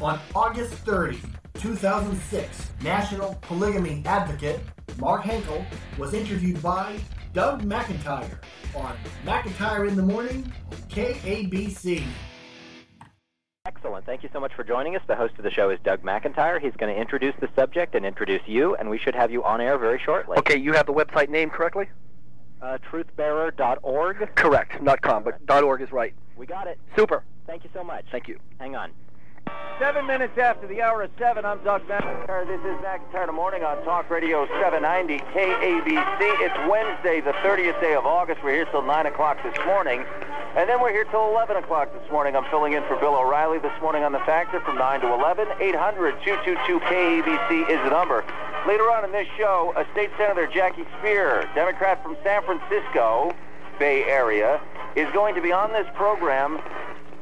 On August 30, 2006, National Polygamy Advocate Mark Henkel was interviewed by Doug McIntyre on McIntyre in the Morning on KABC. Excellent. Thank you so much for joining us. The host of the show is Doug McIntyre. He's going to introduce the subject and introduce you, and we should have you on air very shortly. Okay, you have the website name correctly? Uh, truthbearer.org. Correct, not com, but .org is right. We got it. Super. Thank you so much. Thank you. Hang on. Seven minutes after the hour of seven, I'm Doug McIntyre. This is McIntyre Morning on Talk Radio 790 KABC. It's Wednesday, the 30th day of August. We're here till 9 o'clock this morning. And then we're here till 11 o'clock this morning. I'm filling in for Bill O'Reilly this morning on The Factor from 9 to 11. 800-222-KABC is the number. Later on in this show, a state senator, Jackie Speier, Democrat from San Francisco, Bay Area, is going to be on this program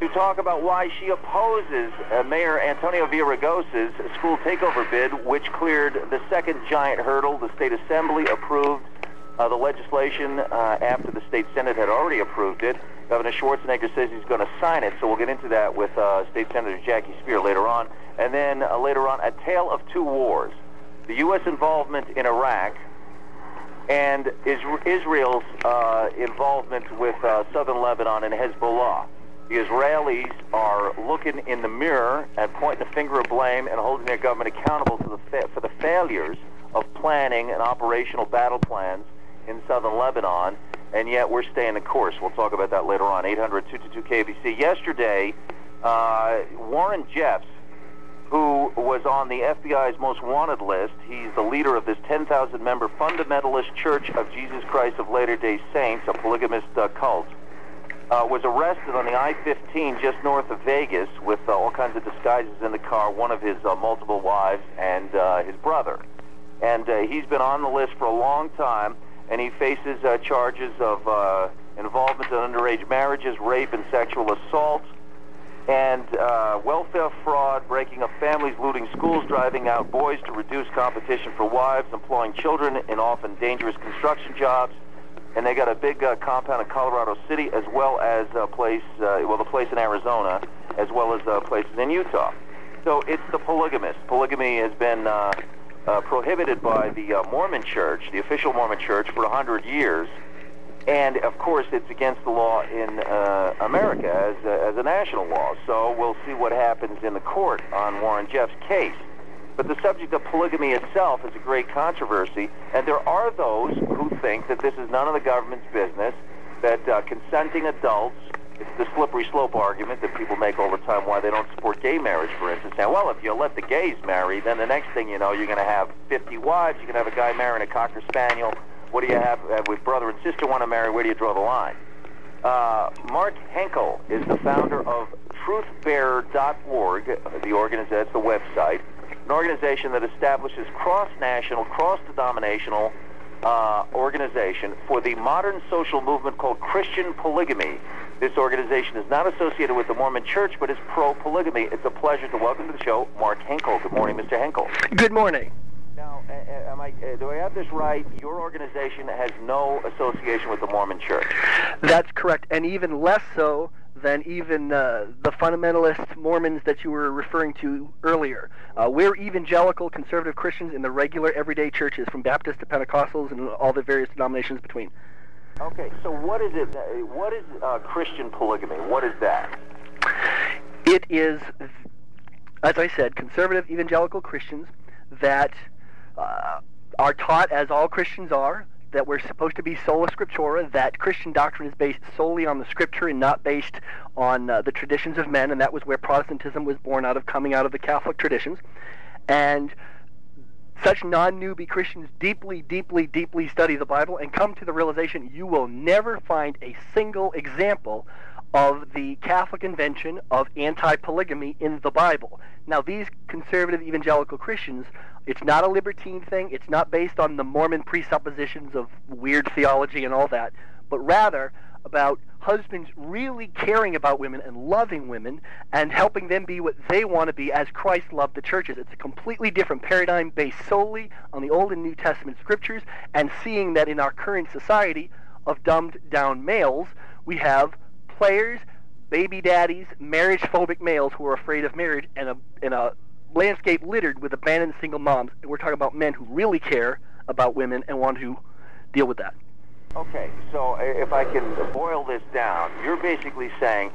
to talk about why she opposes uh, Mayor Antonio Villaraigosa's school takeover bid, which cleared the second giant hurdle. The state assembly approved uh, the legislation uh, after the state senate had already approved it. Governor Schwarzenegger says he's going to sign it, so we'll get into that with uh, State Senator Jackie Speier later on. And then uh, later on, a tale of two wars: the U.S. involvement in Iraq and Israel's uh, involvement with southern Lebanon and Hezbollah. The Israelis are looking in the mirror and pointing the finger of blame and holding their government accountable for the fa- for the failures of planning and operational battle plans in southern Lebanon, and yet we're staying the course. We'll talk about that later on. 800-222-KABC. Yesterday, uh, Warren Jeffs, who was on the FBI's most wanted list, he's the leader of this 10,000-member fundamentalist Church of Jesus Christ of Latter-day Saints, a polygamist uh, cult uh, was arrested on the I-15 just north of Vegas with uh, all kinds of disguises in the car, one of his uh, multiple wives and uh, his brother. And uh, he's been on the list for a long time, and he faces uh, charges of involvement in underage marriages, rape, and sexual assault, and welfare fraud, breaking up families, looting schools, driving out boys to reduce competition for wives, employing children in often dangerous construction jobs, and they got a big uh, compound in Colorado City, as well as a place, uh, well, the place in Arizona, as well as uh, places in Utah. So it's the polygamist. Polygamy has been uh, uh, prohibited by the uh, Mormon Church, the official Mormon Church, for 100 years. And of course, it's against the law in uh, America as, uh, as a national law. So we'll see what happens in the court on Warren Jeff's case. But the subject of polygamy itself is a great controversy, and there are those who think that this is none of the government's business, that uh, consenting adults, it's the slippery slope argument that people make all the time why they don't support gay marriage, for instance. Now, well, if you let the gays marry, then the next thing you know, you're going to have 50 wives, you're going to have a guy marrying a Cocker Spaniel. What do you have uh, with brother and sister want to marry? Where do you draw the line? Uh, Mark Henkel is the founder of truthbearer.org, the organization, that's the website an organization that establishes cross-national, cross-denominational uh, organization for the modern social movement called Christian Polygamy. This organization is not associated with the Mormon Church, but is pro-polygamy. It's a pleasure to welcome to the show Mark Henkel. Good morning, Mr. Henkel. Good morning. Now, am I, do I have this right? Your organization has no association with the Mormon Church. That's correct, and even less so than even uh, the fundamentalist Mormons that you were referring to earlier. Uh, we're evangelical conservative Christians in the regular everyday churches, from Baptist to Pentecostals and all the various denominations between. Okay, so what is it? What is uh, Christian polygamy? What is that? It is, as I said, conservative evangelical Christians that uh, are taught, as all Christians are, that we're supposed to be sola scriptura, that Christian doctrine is based solely on the scripture and not based on uh, the traditions of men, and that was where Protestantism was born out of, coming out of the Catholic traditions. And such non-newbie Christians deeply, deeply, deeply study the Bible and come to the realization you will never find a single example of the Catholic invention of anti-polygamy in the Bible. Now, these conservative evangelical Christians, it's not a libertine thing. It's not based on the Mormon presuppositions of weird theology and all that, but rather about husbands really caring about women and loving women and helping them be what they want to be as Christ loved the churches. It's a completely different paradigm based solely on the Old and New Testament scriptures and seeing that in our current society of dumbed down males, we have players baby daddies, marriage phobic males who are afraid of marriage, and a, and a landscape littered with abandoned single moms. And we're talking about men who really care about women and want to deal with that. Okay, so if I can boil this down, you're basically saying,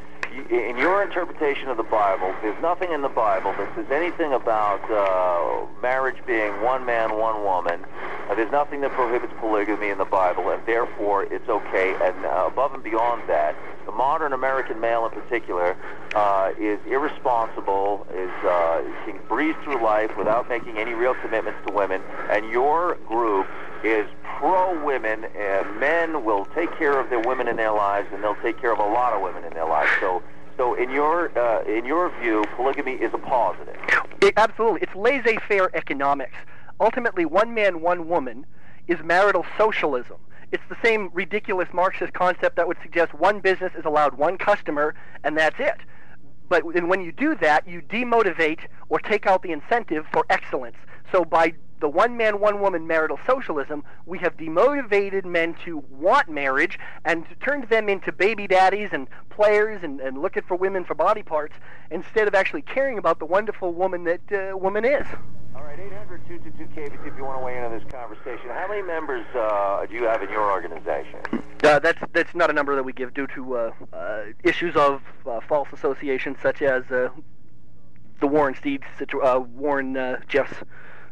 in your interpretation of the Bible, there's nothing in the Bible that says anything about uh, marriage being one man, one woman. There's nothing that prohibits polygamy in the Bible, and therefore it's okay. And uh, above and beyond that, the modern American male in particular uh, is irresponsible, is uh, can breeze through life without making any real commitments to women, and your group is pro women, and men will take care of their women in their lives, and they'll take care of a lot of women in their lives. So, so in your uh, in your view, polygamy is a positive. It, absolutely, it's laissez-faire economics. Ultimately, one man, one woman is marital socialism. It's the same ridiculous Marxist concept that would suggest one business is allowed one customer, and that's it. But when you do that, you demotivate or take out the incentive for excellence. So by the one man, one woman marital socialism, we have demotivated men to want marriage and turned them into baby daddies and players and, and looking for women for body parts instead of actually caring about the wonderful woman that uh, woman is. All right, 800 222 if you want to weigh in on this conversation. How many members uh, do you have in your organization? Uh, that's that's not a number that we give due to uh, uh issues of uh, false association, such as uh, the Warren Steed, situ- Warren Jeffs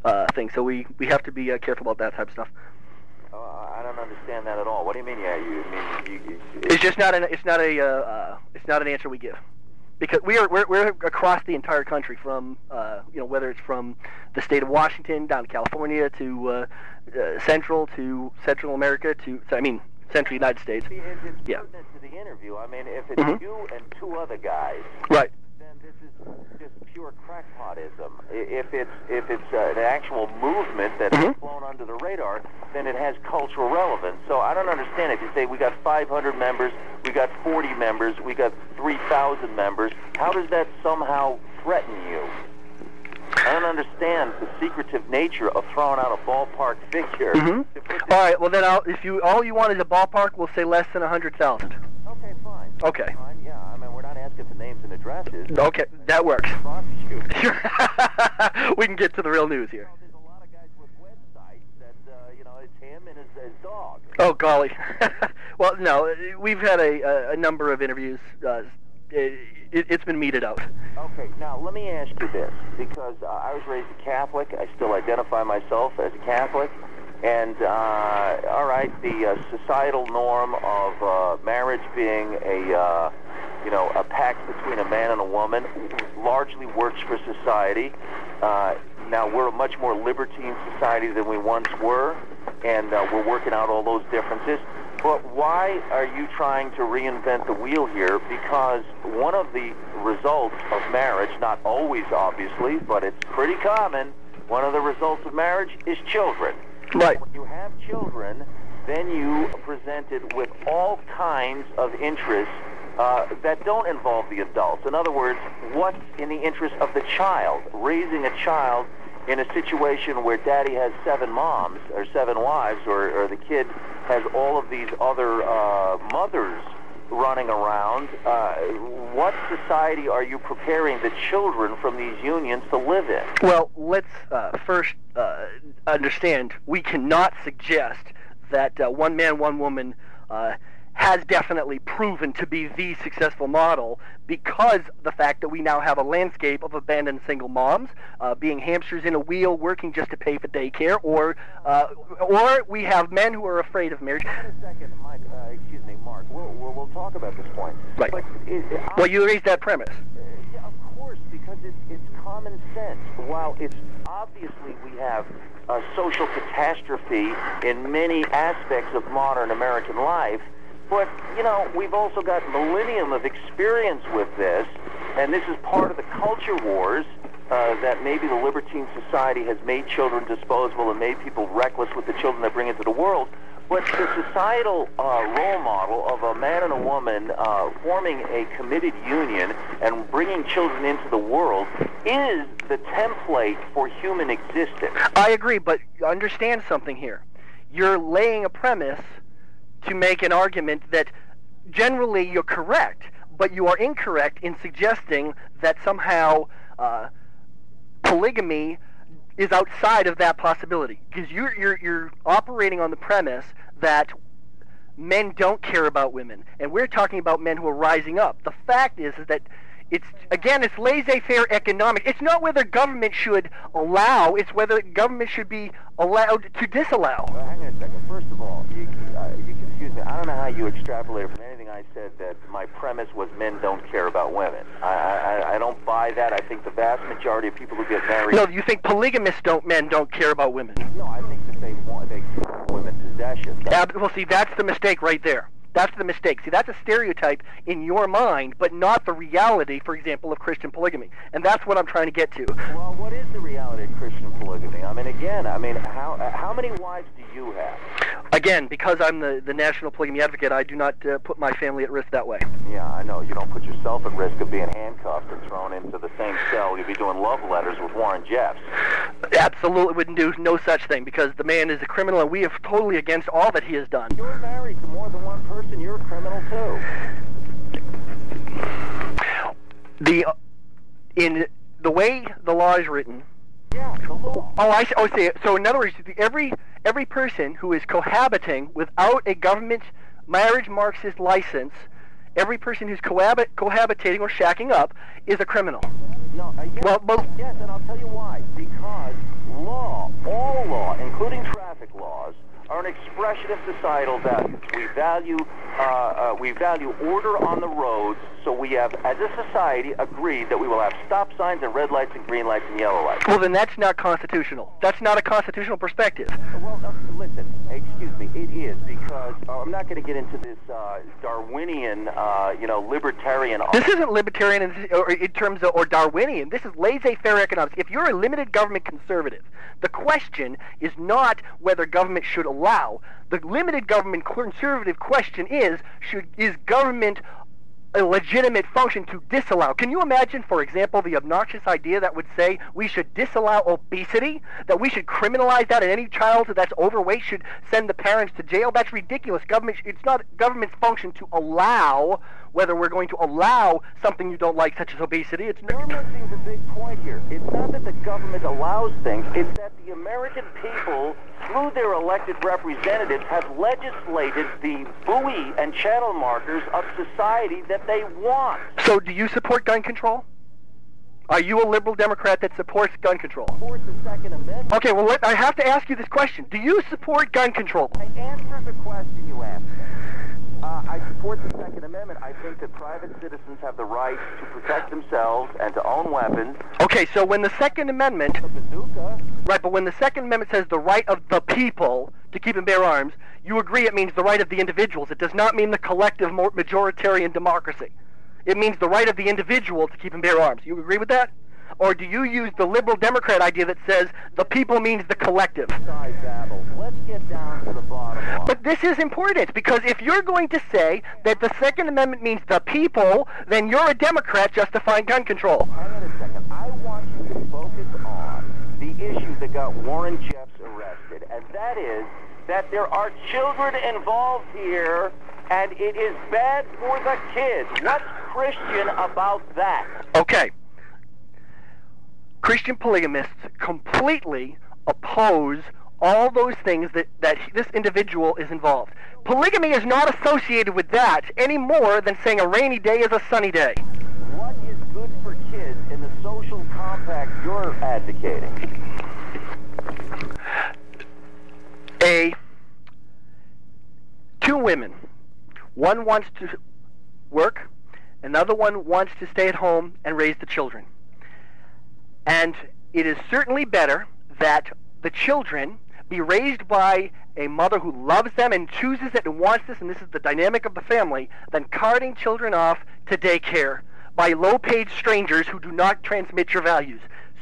uh, thing. So we, we have to be uh, careful about that type of stuff. Uh, I don't understand that at all. What do you mean? Yeah, you mean you, you, it's just not an it's not a uh, uh, it's not an answer we give because we are we're, we're across the entire country from uh, you know whether it's from the state of Washington down to California to uh, uh, Central to Central America to I mean Central United States. It's, it's yeah. to the interview. I mean, if it's mm-hmm. you and two other guys, right? This is just pure crackpotism. If it's if it's uh, an actual movement that's mm-hmm. flown under the radar, then it has cultural relevance. So I don't understand if you say we got 500 members, we got 40 members, we got 3,000 members. How does that somehow threaten you? I don't understand the secretive nature of throwing out a ballpark figure. Mm-hmm. All right. Well, then, I'll, if you all you want is a ballpark, we'll say less than a hundred thousand. Okay, fine. Okay. Fine. Okay, that works. we can get to the real news here. Oh, golly. well, no, we've had a, a number of interviews. Uh, it, has been meted out. Okay, now let me ask you this, because uh, I was raised a Catholic. I still identify myself as a Catholic. And, uh, all right, the uh, societal norm of uh, marriage being a uh, you know, a pact between a man and a woman largely works for society. Uh, now we're a much more libertine society than we once were, and uh, we're working out all those differences. But why are you trying to reinvent the wheel here? Because one of the results of marriage, not always obviously, but it's pretty common, one of the results of marriage is children. Right. When you have children, then you are presented with all kinds of interests uh, that don't involve the adults. In other words, what's in the interest of the child? Raising a child in a situation where daddy has seven moms or seven wives or, or the kid has all of these other uh, mothers running around, uh, what society are you preparing the children from these unions to live in? Well, let's uh, first uh, understand we cannot suggest that uh, one man, one woman has definitely proven to be the successful model because the fact that we now have a landscape of abandoned single moms uh, being hamsters in a wheel working just to pay for daycare or uh, or we have men who are afraid of marriage. Second, Mike, uh, excuse me, Mark. We'll, we'll, we'll, talk about this point. Right. But it, it, well, you raised that premise. Uh, yeah, of course, because it's, it's common sense. While it's obviously we have a social catastrophe in many aspects of modern American life, but, you know, we've also got millennium of experience with this, and this is part of the culture wars uh, that maybe the libertine society has made children disposable and made people reckless with the children they bring into the world. But the societal uh, role model of a man and a woman uh, forming a committed union and bringing children into the world is the template for human existence. I agree, but understand something here. You're laying a premise to make an argument that generally you're correct, but you are incorrect in suggesting that somehow uh, polygamy is outside of that possibility. Because you're, you're, you're operating on the premise that men don't care about women. And we're talking about men who are rising up. The fact is, is that it's again it's laissez-faire economics it's not whether government should allow it's whether government should be allowed to disallow. Well, hang on a second. First of all you, uh, you excuse me i don't know how you extrapolated from anything i said that my premise was men don't care about women. I, I, I don't buy that. I think the vast majority of people who get married no you think polygamists don't men don't care about women. No i think that they want they women possession Ab- well see that's the mistake right there that's the mistake. See, that's a stereotype in your mind, but not the reality, for example, of Christian polygamy. And that's what I'm trying to get to. Well, what is the reality of Christian polygamy? I mean, again, I mean, how how many wives do you have? Again, because I'm the, the national polygamy advocate, I do not uh, put my family at risk that way. Yeah, I know. You don't put yourself at risk of being handcuffed and thrown into the same cell. You'd be doing love letters with Warren Jeffs. Absolutely wouldn't do no such thing because the man is a criminal and we are totally against all that he has done. You're married to more than one person. You're a criminal too. The uh, in the way the law is written. Yeah, the law. Oh, I. Oh, see. So in other words, every every person who is cohabiting without a government marriage Marxist license, every person who's cohabit, cohabitating or shacking up is a criminal. No, uh, yes, Well, well- yes, and I'll tell you why. Because law, all law, including traffic laws, are an expression of societal values. We value, uh, uh, we value order on the roads, so we have, as a society, agreed that we will have stop signs and red lights and green lights and yellow lights. Well, then that's not constitutional. That's not a constitutional perspective. Well, uh, listen, excuse me, it is because uh, I'm not going to get into this uh, Darwinian, uh, you know, libertarian. This isn't libertarian in, or in terms of or Darwinian. This is laissez-faire economics. If you're a limited government conservative, the question is not whether government should allow. The limited government conservative question is: should is government a legitimate function to disallow. Can you imagine, for example, the obnoxious idea that would say we should disallow obesity, that we should criminalize that, and any child that's overweight should send the parents to jail? That's ridiculous. Government, it's not government's function to allow whether we're going to allow something you don't like, such as obesity. It's missing the big point here. It's not that the government allows things, it's that the American people, through their elected representatives, have legislated the buoy and channel markers of society that they want. so. Do you support gun control? Are you a liberal Democrat that supports gun control? Support the Second Amendment. Okay, well, let, I have to ask you this question: Do you support gun control? I answered the question you asked. Uh, I support the Second Amendment. I think that private citizens have the right to protect themselves and to own weapons. Okay, so when the Second Amendment. Right, but when the Second Amendment says the right of the people to keep and bear arms, you agree it means the right of the individuals. It does not mean the collective majoritarian democracy. It means the right of the individual to keep and bear arms. You agree with that? Or do you use the liberal Democrat idea that says the people means the collective? Let's get down to the bottom line. But this is important because if you're going to say that the Second Amendment means the people, then you're a Democrat justifying gun control. Hang on a second. I want you to focus on the issue that got Warren Jeffs arrested, and that is that there are children involved here, and it is bad for the kids. What's Christian about that? Okay. Christian polygamists completely oppose all those things that, that this individual is involved. Polygamy is not associated with that any more than saying a rainy day is a sunny day. What is good for kids in the social compact you're advocating? A two women. One wants to work, another one wants to stay at home and raise the children. And it is certainly better that the children be raised by a mother who loves them and chooses it and wants this, and this is the dynamic of the family, than carting children off to daycare by low paid strangers who do not transmit your values.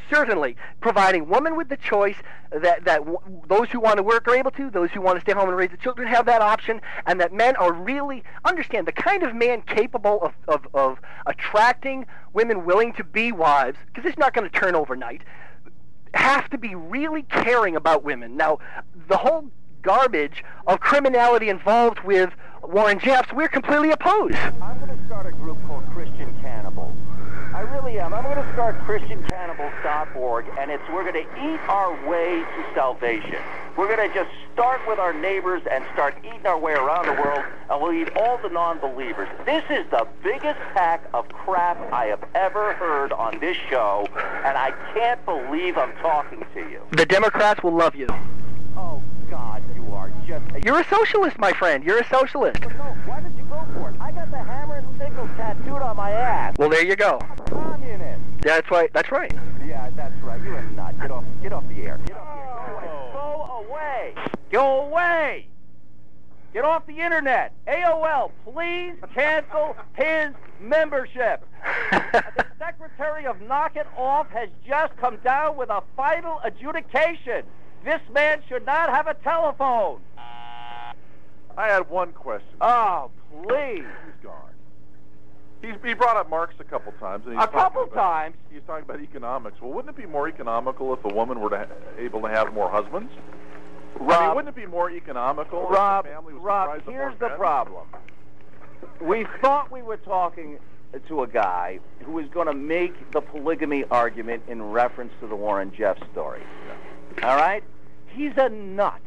Certainly, providing women with the choice that, that w- those who want to work are able to, those who want to stay home and raise the children have that option, and that men are really, understand, the kind of man capable of, of, of attracting women willing to be wives, because it's not going to turn overnight, have to be really caring about women. Now, the whole garbage of criminality involved with Warren Jeffs, we're completely opposed. I'm going to start a group called am. I'm going to start ChristianCannibals.org, and it's we're going to eat our way to salvation. We're going to just start with our neighbors and start eating our way around the world, and we'll eat all the non-believers. This is the biggest pack of crap I have ever heard on this show, and I can't believe I'm talking to you. The Democrats will love you. Oh, God, you are just... You're a socialist, my friend. You're a socialist. No, why did you go for it? I got the hammer and sickle tattooed on my ass. Well, there you go. Communist. That's right. That's right. Yeah, that's right. You're a nut. Get off, get off the air. Get off the air. Go away. Oh. Go away. Get off the internet. AOL, please cancel his membership. the secretary of Knock It Off has just come down with a final adjudication. This man should not have a telephone. I had one question. Oh, please. He's gone. He's, he brought up Marx a couple times. And A couple about- times. He's talking about economics. Well, wouldn't it be more economical if a woman were to ha- able to have more husbands? I mean, Rob, wouldn't it be more economical Rob, if the family was Rob, here's the men? problem. We thought we were talking to a guy who was going to make the polygamy argument in reference to the Warren Jeff story. All right? He's a nut.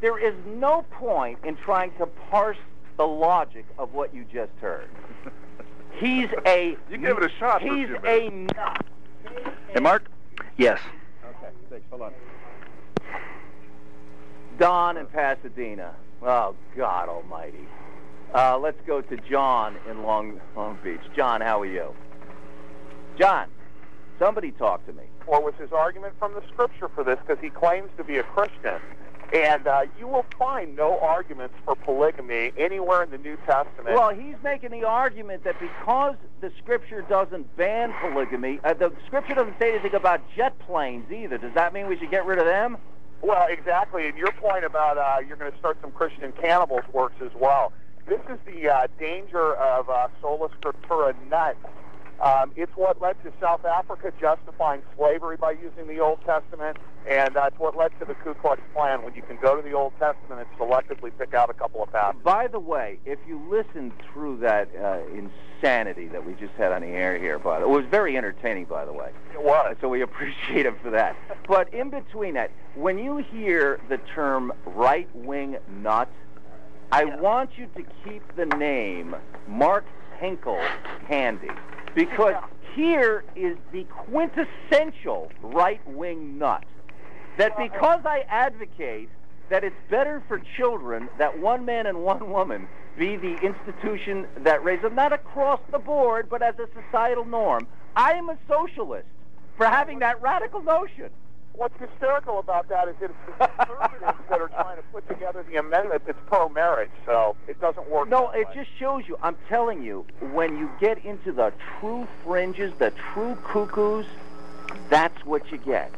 There is no point in trying to parse the logic of what you just heard. He's a You give it a shot He's a nut. Hey, Mark. Yes. Okay, thanks. Hold on. Don in Pasadena. Oh God Almighty. Uh, let's go to John in Long Long Beach. John, how are you? John, somebody talk to me. or was his argument from the scripture for this because he claims to be a Christian. And uh, you will find no arguments for polygamy anywhere in the New Testament. Well, he's making the argument that because the scripture doesn't ban polygamy, uh, the scripture doesn't say anything about jet planes either. Does that mean we should get rid of them? Well, exactly. And your point about uh, you're going to start some Christian cannibals works as well. This is the uh, danger of uh, sola scriptura nuts. Um, it's what led to South Africa justifying slavery by using the Old Testament, and that's what led to the Ku Klux Klan when you can go to the Old Testament and selectively pick out a couple of passages. By the way, if you listen through that uh, insanity that we just had on the air here, but it was very entertaining, by the way. It was. So we appreciate him for that. But in between that, when you hear the term right wing nut, I want you to keep the name Mark Henkel handy. Because here is the quintessential right wing nut. That because I advocate that it's better for children that one man and one woman be the institution that raises them, not across the board, but as a societal norm, I am a socialist for having that radical notion. What's hysterical about that is that it's the conservatives that are trying to put together the amendment that's pro-marriage, so it doesn't work. No, it way. just shows you. I'm telling you, when you get into the true fringes, the true cuckoos, that's what you get.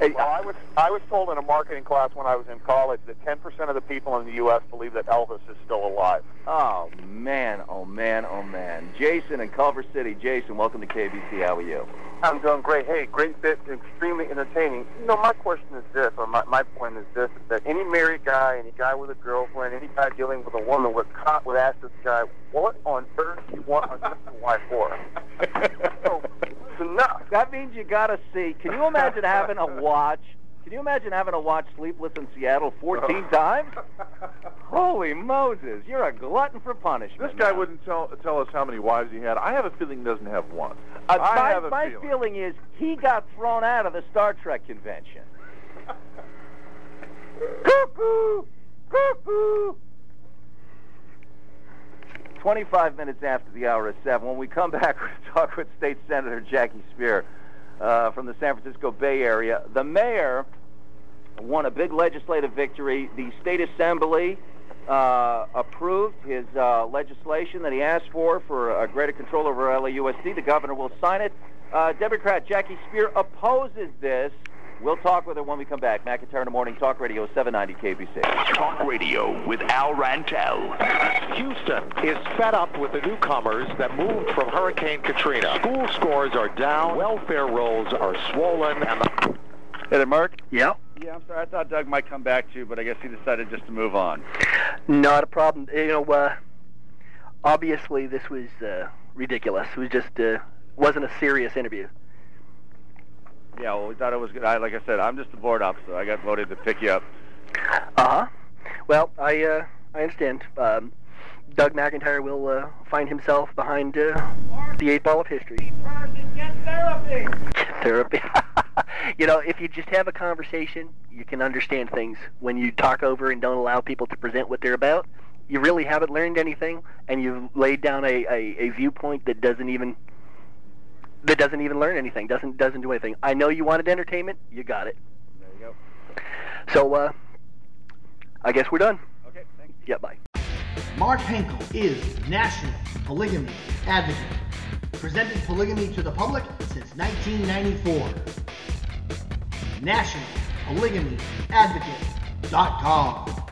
Uh, Well, I was I was told in a marketing class when I was in college that 10% of the people in the U.S. believe that Elvis is still alive. Oh man, oh man, oh man. Jason in Culver City. Jason, welcome to KABC. How are you? I'm doing great. Hey, great bit, extremely entertaining. You know, my question is this, or my, my point is this, is that any married guy, any guy with a girlfriend, any guy dealing with a woman would, co- would ask this guy, what on earth do you want a second wife for? so, it's enough. That means you gotta see. Can you imagine having a watch? Can you imagine having a watch Sleepless in Seattle 14 times? Holy Moses, you're a glutton for punishment. This guy man. wouldn't tell tell us how many wives he had. I have a feeling he doesn't have one. Uh, I my have a my feeling. feeling is he got thrown out of the Star Trek convention. Cuckoo! Cuckoo! 25 minutes after the hour of 7. When we come back, we're going to talk with State Senator Jackie Speier uh, from the San Francisco Bay Area. The mayor won a big legislative victory. The State Assembly uh, approved his uh, legislation that he asked for for a greater control over LAUSD. The governor will sign it. Uh, Democrat Jackie Speier opposes this. We'll talk with her when we come back. McIntyre in the Morning Talk Radio 790 KABC. Talk radio with Al Rantel. Houston is fed up with the newcomers that moved from Hurricane Katrina. School scores are down, welfare rolls are swollen, and the Hey there, Mark. Yeah. Yeah, I'm sorry. I thought Doug might come back to you, but I guess he decided just to move on. Not a problem. You know, uh, obviously this was uh, ridiculous. It was just uh, wasn't a serious interview. Yeah, well, we thought it was good. I, like I said, I'm just a board officer. I got voted to pick you up. Uh huh. Well, I uh, I understand. Um, Doug McIntyre will uh, find himself behind uh, the eight ball of history. Get therapy. Therapy. you know, if you just have a conversation, you can understand things. When you talk over and don't allow people to present what they're about, you really haven't learned anything, and you've laid down a, a, a viewpoint that doesn't even that doesn't even learn anything, doesn't doesn't do anything. I know you wanted entertainment, you got it. There you go. So, uh, I guess we're done. Okay, thanks. Yeah, bye. Mark Henkel is National Polygamy Advocate, presenting polygamy to the public since 1994. National Polygamy Advocate.com.